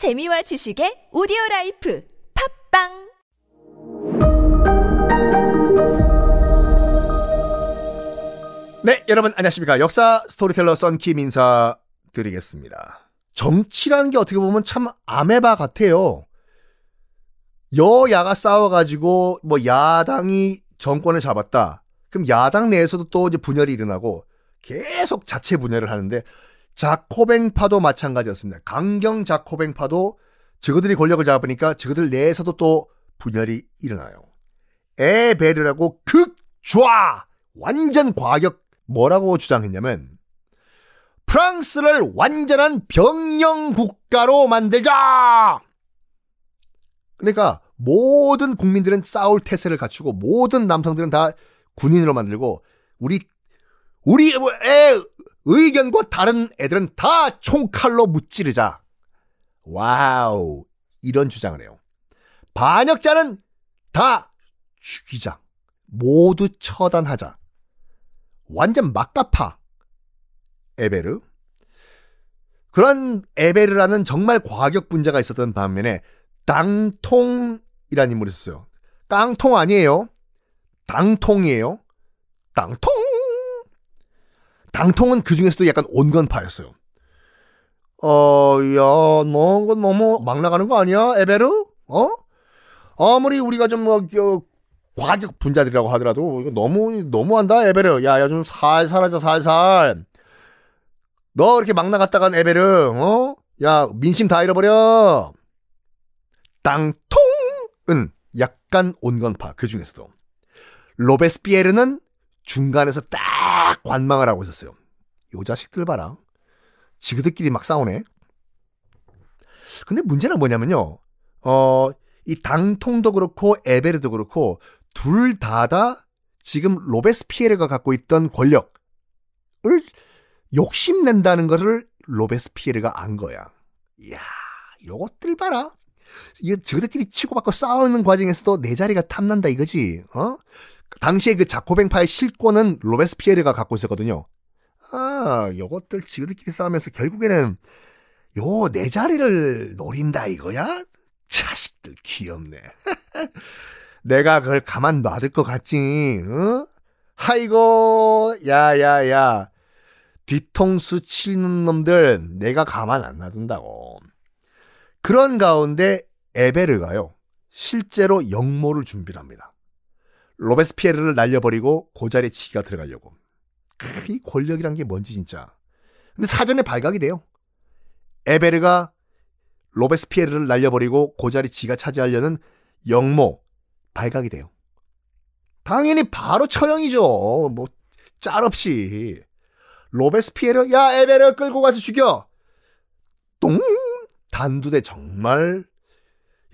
재미와 지식의 오디오 라이프 팟빵 네, 여러분 안녕하십니까. 역사 스토리텔러 썬킴 인사 드리겠습니다. 정치라는 게 어떻게 보면 참 아메바 같아요. 여야가 싸워가지고 뭐 야당이 정권을 잡았다. 그럼 야당 내에서도 또 이제 분열이 일어나고 계속 자체 분열을 하는데 자코뱅파도 마찬가지였습니다. 강경 자코뱅파도 저그들이 권력을 잡으니까 저그들 내에서도 또 분열이 일어나요. 에베르라고 극좌 완전 과격 뭐라고 주장했냐면 프랑스를 완전한 병영 국가로 만들자. 그러니까 모든 국민들은 싸울 태세를 갖추고 모든 남성들은 다 군인으로 만들고 우리 우리의 의견과 다른 애들은 다 총칼로 무찌르자. wow. 이런 주장을 해요. 반역자는 다 죽이자. 모두 처단하자. 완전 막가파. 에베르. 그런 에베르라는 정말 과격 분자가 있었던 반면에 당통이라는 인물이 있었어요. 깡통 아니에요. 당통이에요. 땅통. 당통은 그 중에서도 약간 온건파였어요. 어, 야, 너 너무 막 나가는 거 아니야, 에베르? 어? 아무리 우리가 좀 뭐, 어, 과적 분자들이라고 하더라도 이거 너무 너무한다, 에베르. 야, 야, 좀 살살 하자, 살살. 너 이렇게 막 나갔다간 에베르, 어? 야, 민심 다 잃어버려. 땅통은 약간 온건파, 그 중에서도. 로베스피에르는 중간에서 딱 관망을 하고 있었어요. 요 자식들 봐라. 지그들끼리 막 싸우네. 근데 문제는 뭐냐면요. 어, 이 당통도 그렇고 에베르도 그렇고 둘다다 지금 로베스피에르가 갖고 있던 권력을 욕심낸다는 것을 로베스피에르가 안 거야. 이야, 요것들 봐라. 이게 저들끼리 치고받고 싸우는 과정에서도 내 자리가 탐난다 이거지. 어? 당시에 그 자코뱅파의 실권은 로베스피에르가 갖고 있었거든요. 아, 요것들 지그들끼리 싸우면서 결국에는 요 내 자리를 노린다 이거야? 자식들 귀엽네. 내가 그걸 가만 놔둘 것 같지? 어? 아이고, 야야야. 뒤통수 치는 놈들 내가 가만 안 놔둔다고. 그런 가운데 에베르가요. 실제로 역모를 준비를 합니다. 로베스피에르를 날려버리고 고자리에 치기가 들어가려고. 이 권력이란 게 뭔지 진짜. 근데 사전에 발각이 돼요. 에베르가 로베스피에르를 날려버리고 고자리 지가 차지하려는 역모 발각이 돼요. 당연히 바로 처형이죠. 뭐 짤없이. 로베스피에르 야 에베르 끌고 가서 죽여. 똥 단두대 정말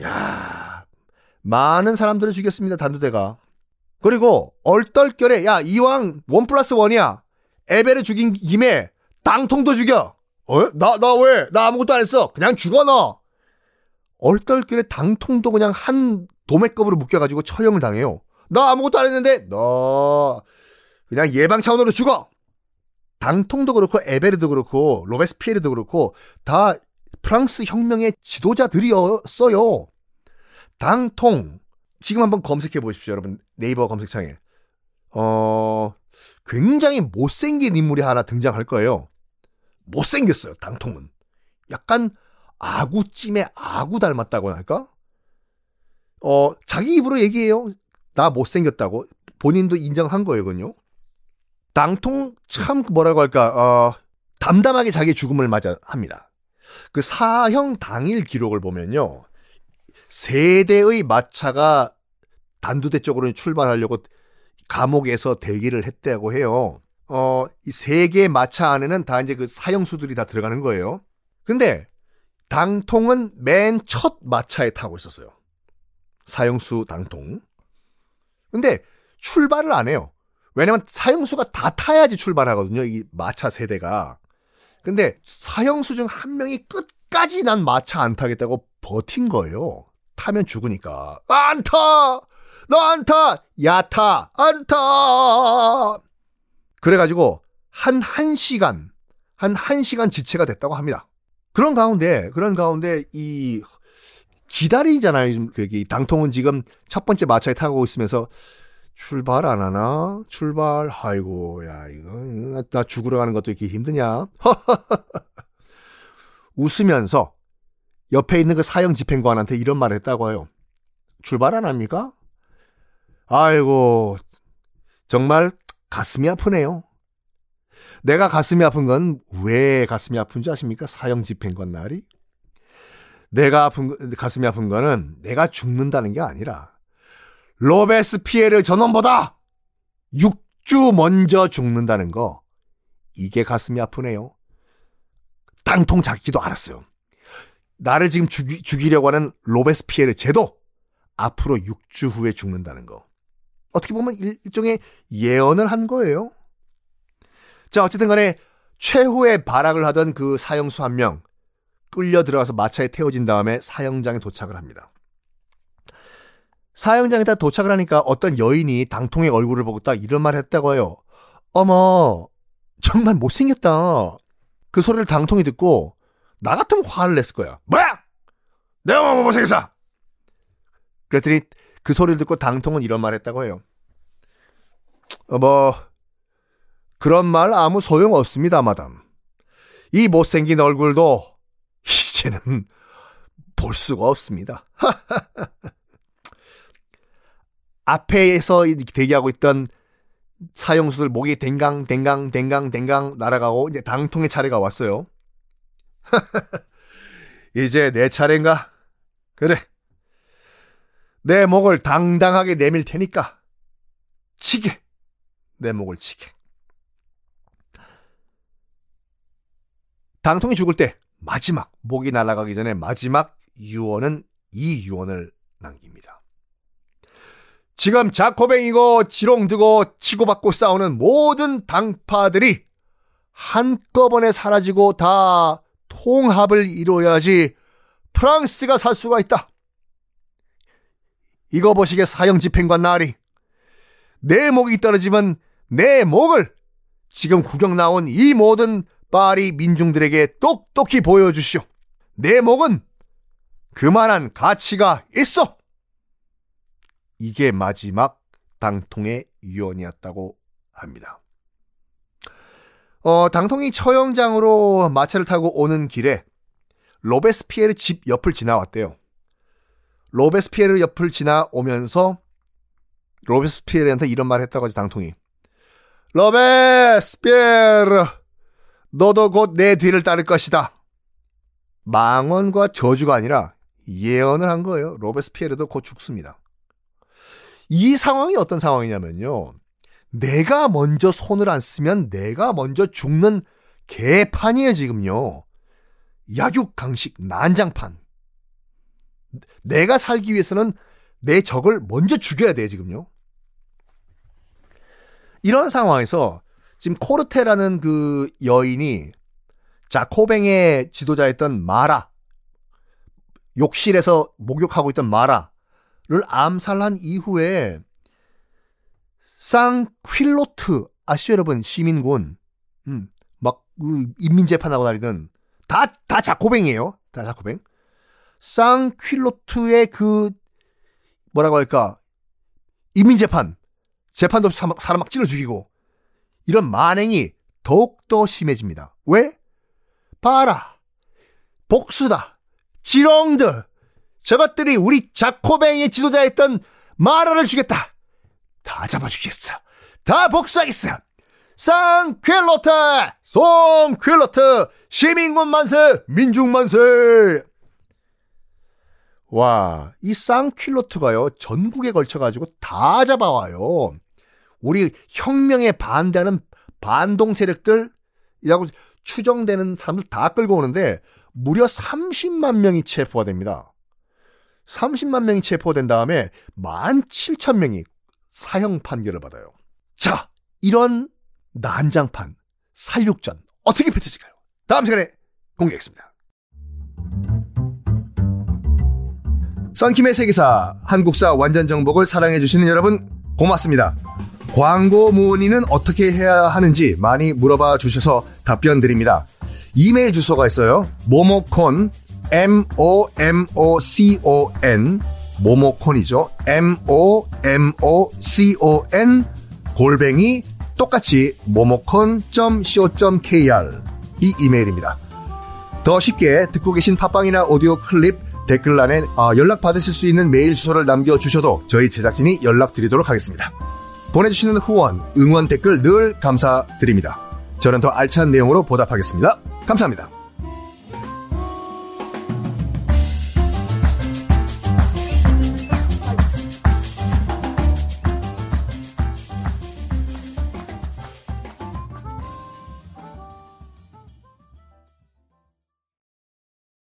야 많은 사람들을 죽였습니다. 단두대가. 그리고 얼떨결에 야 이왕 원 플러스 원이야. 에베르 죽인 김에 땅통도 죽여. 어? 나, 나 왜? 나 아무것도 안 했어. 그냥 죽어, 너. 얼떨결에 당통도 그냥 한 도매급으로 묶여가지고 처형을 당해요. 나 아무것도 안 했는데, 너, 그냥 예방 차원으로 죽어! 당통도 그렇고, 에베르도 그렇고, 로베스피에르도 그렇고, 다 프랑스 혁명의 지도자들이었어요. 당통. 지금 한번 검색해 보십시오, 여러분. 네이버 검색창에. 어, 굉장히 못생긴 인물이 하나 등장할 거예요. 못생겼어요, 당통은. 약간 아구찜에 아구 닮았다고 할까? 어, 자기 입으로 얘기해요. 나 못생겼다고. 본인도 인정한 거예요,군요. 당통 참 뭐라고 할까, 어, 담담하게 자기 죽음을 맞아 합니다. 그 사형 당일 기록을 보면요. 세대의 마차가 단두대 쪽으로 출발하려고 감옥에서 대기를 했다고 해요. 어, 이 세 개의 마차 안에는 다 이제 그 사형수들이 다 들어가는 거예요. 근데 당통은 맨 첫 마차에 타고 있었어요. 사형수 당통. 근데 출발을 안 해요. 왜냐면 사형수가 다 타야지 출발하거든요. 이 마차 세대가. 근데 사형수 중 한 명이 끝까지 난 마차 안 타겠다고 버틴 거예요. 타면 죽으니까. 안 타! 너 안 타! 야 타! 안 타! 그래가지고 한 1시간, 한 1시간 지체가 됐다고 합니다. 그런 가운데, 그런 가운데 이 기다리잖아요. 그기 당통은 지금 첫 번째 마차에 타고 있으면서 출발 안 하나? 출발, 아이고, 야, 이거, 나 죽으러 가는 것도 이렇게 힘드냐? 웃으면서 옆에 있는 그 사형 집행관한테 이런 말을 했다고 해요. 출발 안 합니까? 아이고, 정말 가슴이 아프네요. 내가 가슴이 아픈 건 왜 가슴이 아픈지 아십니까? 사형 집행관 날이? 내가 아픈, 가슴이 아픈 거는 내가 죽는다는 게 아니라 로베스 피에르 전원보다 6주 먼저 죽는다는 거 이게 가슴이 아프네요. 땅통 잡기도 알았어요. 나를 지금 죽이, 죽이려고 하는 로베스피에르 제도 앞으로 6주 후에 죽는다는 거. 어떻게 보면 일종의 예언을 한 거예요. 자, 어쨌든 간에 최후의 발악을 하던 그 사형수 한 명 끌려 들어가서 마차에 태워진 다음에 사형장에 도착을 합니다. 사형장에 다 도착을 하니까 어떤 여인이 당통의 얼굴을 보고 딱 이런 말을 했다고 해요. 어머, 정말 못생겼다. 그 소리를 당통이 듣고 나 같으면 화를 냈을 거야. 뭐야? 내가 뭐 못생겼어? 그랬더니 그 소리를 듣고 당통은 이런 말 했다고 해요. 어, 뭐, 그런 말 아무 소용 없습니다, 마담. 이 못생긴 얼굴도 이제는 볼 수가 없습니다. 앞에서 대기하고 있던 사형수들 목이 댕강, 댕강, 댕강, 댕강 날아가고 이제 당통의 차례가 왔어요. 이제 내 차례인가? 그래. 내 목을 당당하게 내밀 테니까 치게. 내 목을 치게. 당통이 죽을 때 마지막 목이 날아가기 전에 마지막 유언은 이 유언을 남깁니다. 지금 자코뱅이고 지롱드고 치고받고 싸우는 모든 당파들이 한꺼번에 사라지고 다 통합을 이루어야지 프랑스가 살 수가 있다. 이거 보시게 사형 집행관 나리. 내 목이 떨어지면 내 목을 지금 구경 나온 이 모든 파리 민중들에게 똑똑히 보여주시오. 내 목은 그만한 가치가 있어. 이게 마지막 당통의 유언이었다고 합니다. 어, 당통이 처형장으로 마차를 타고 오는 길에 로베스피에르 집 옆을 지나왔대요. 로베스피에르 옆을 지나오면서 로베스피에르한테 이런 말을 했다고 하지 당통이. 로베스피에르 너도 곧 내 뒤를 따를 것이다. 망언과 저주가 아니라 예언을 한 거예요. 로베스피에르도 곧 죽습니다. 이 상황이 어떤 상황이냐면요. 내가 먼저 손을 안 쓰면 내가 먼저 죽는 개판이에요, 지금요. 약육강식, 난장판. 내가 살기 위해서는 내 적을 먼저 죽여야 돼, 지금요. 이런 상황에서 지금 코르테라는 그 여인이 자코뱅의 지도자였던 마라, 욕실에서 목욕하고 있던 마라, 를 암살한 이후에 쌍퀼로트 아시죠 여러분? 시민군. 음, 막그 인민 재판하고 다니던. 다다 자코뱅이에요. 다 자코뱅. 쌍퀼로트의 그 뭐라고 할까? 인민 재판. 재판도 없이 사람 막 찔러 죽이고. 이런 만행이 더욱더 심해집니다. 왜? 봐라. 복수다. 지렁드. 저것들이 우리 자코뱅의 지도자였던 마라를 죽였다. 다 잡아주겠어. 다 복수하겠어. 쌍퀼로트! 송퀼로트! 시민군 만세! 민중 만세! 와, 이 쌍퀼로트가요, 전국에 걸쳐가지고 다 잡아와요. 우리 혁명에 반대하는 반동 세력들이라고 추정되는 사람들 다 끌고 오는데, 무려 30만 명이 체포가 됩니다. 30만 명이 체포된 다음에 17,000명이 사형 판결을 받아요. 자, 이런 난장판, 살육전 어떻게 펼쳐질까요? 다음 시간에 공개하겠습니다. 썬킴의 세계사, 한국사 완전 정복을 사랑해 주시는 여러분, 고맙습니다. 광고 문의는 어떻게 해야 하는지 많이 물어봐 주셔서 답변 드립니다. 이메일 주소가 있어요. 모모콘 m-o-m-o-c-o-n 모모콘이죠. m-o-m-o-c-o-n 골뱅이 똑같이 모모콘.co.kr 이 이메일입니다. 더 쉽게 듣고 계신 팟빵이나 오디오 클립 댓글란에 아, 연락 받으실 수 있는 메일 주소를 남겨주셔도 저희 제작진이 연락드리도록 하겠습니다. 보내주시는 후원, 응원 댓글 늘 감사드립니다. 저는 더 알찬 내용으로 보답하겠습니다. 감사합니다.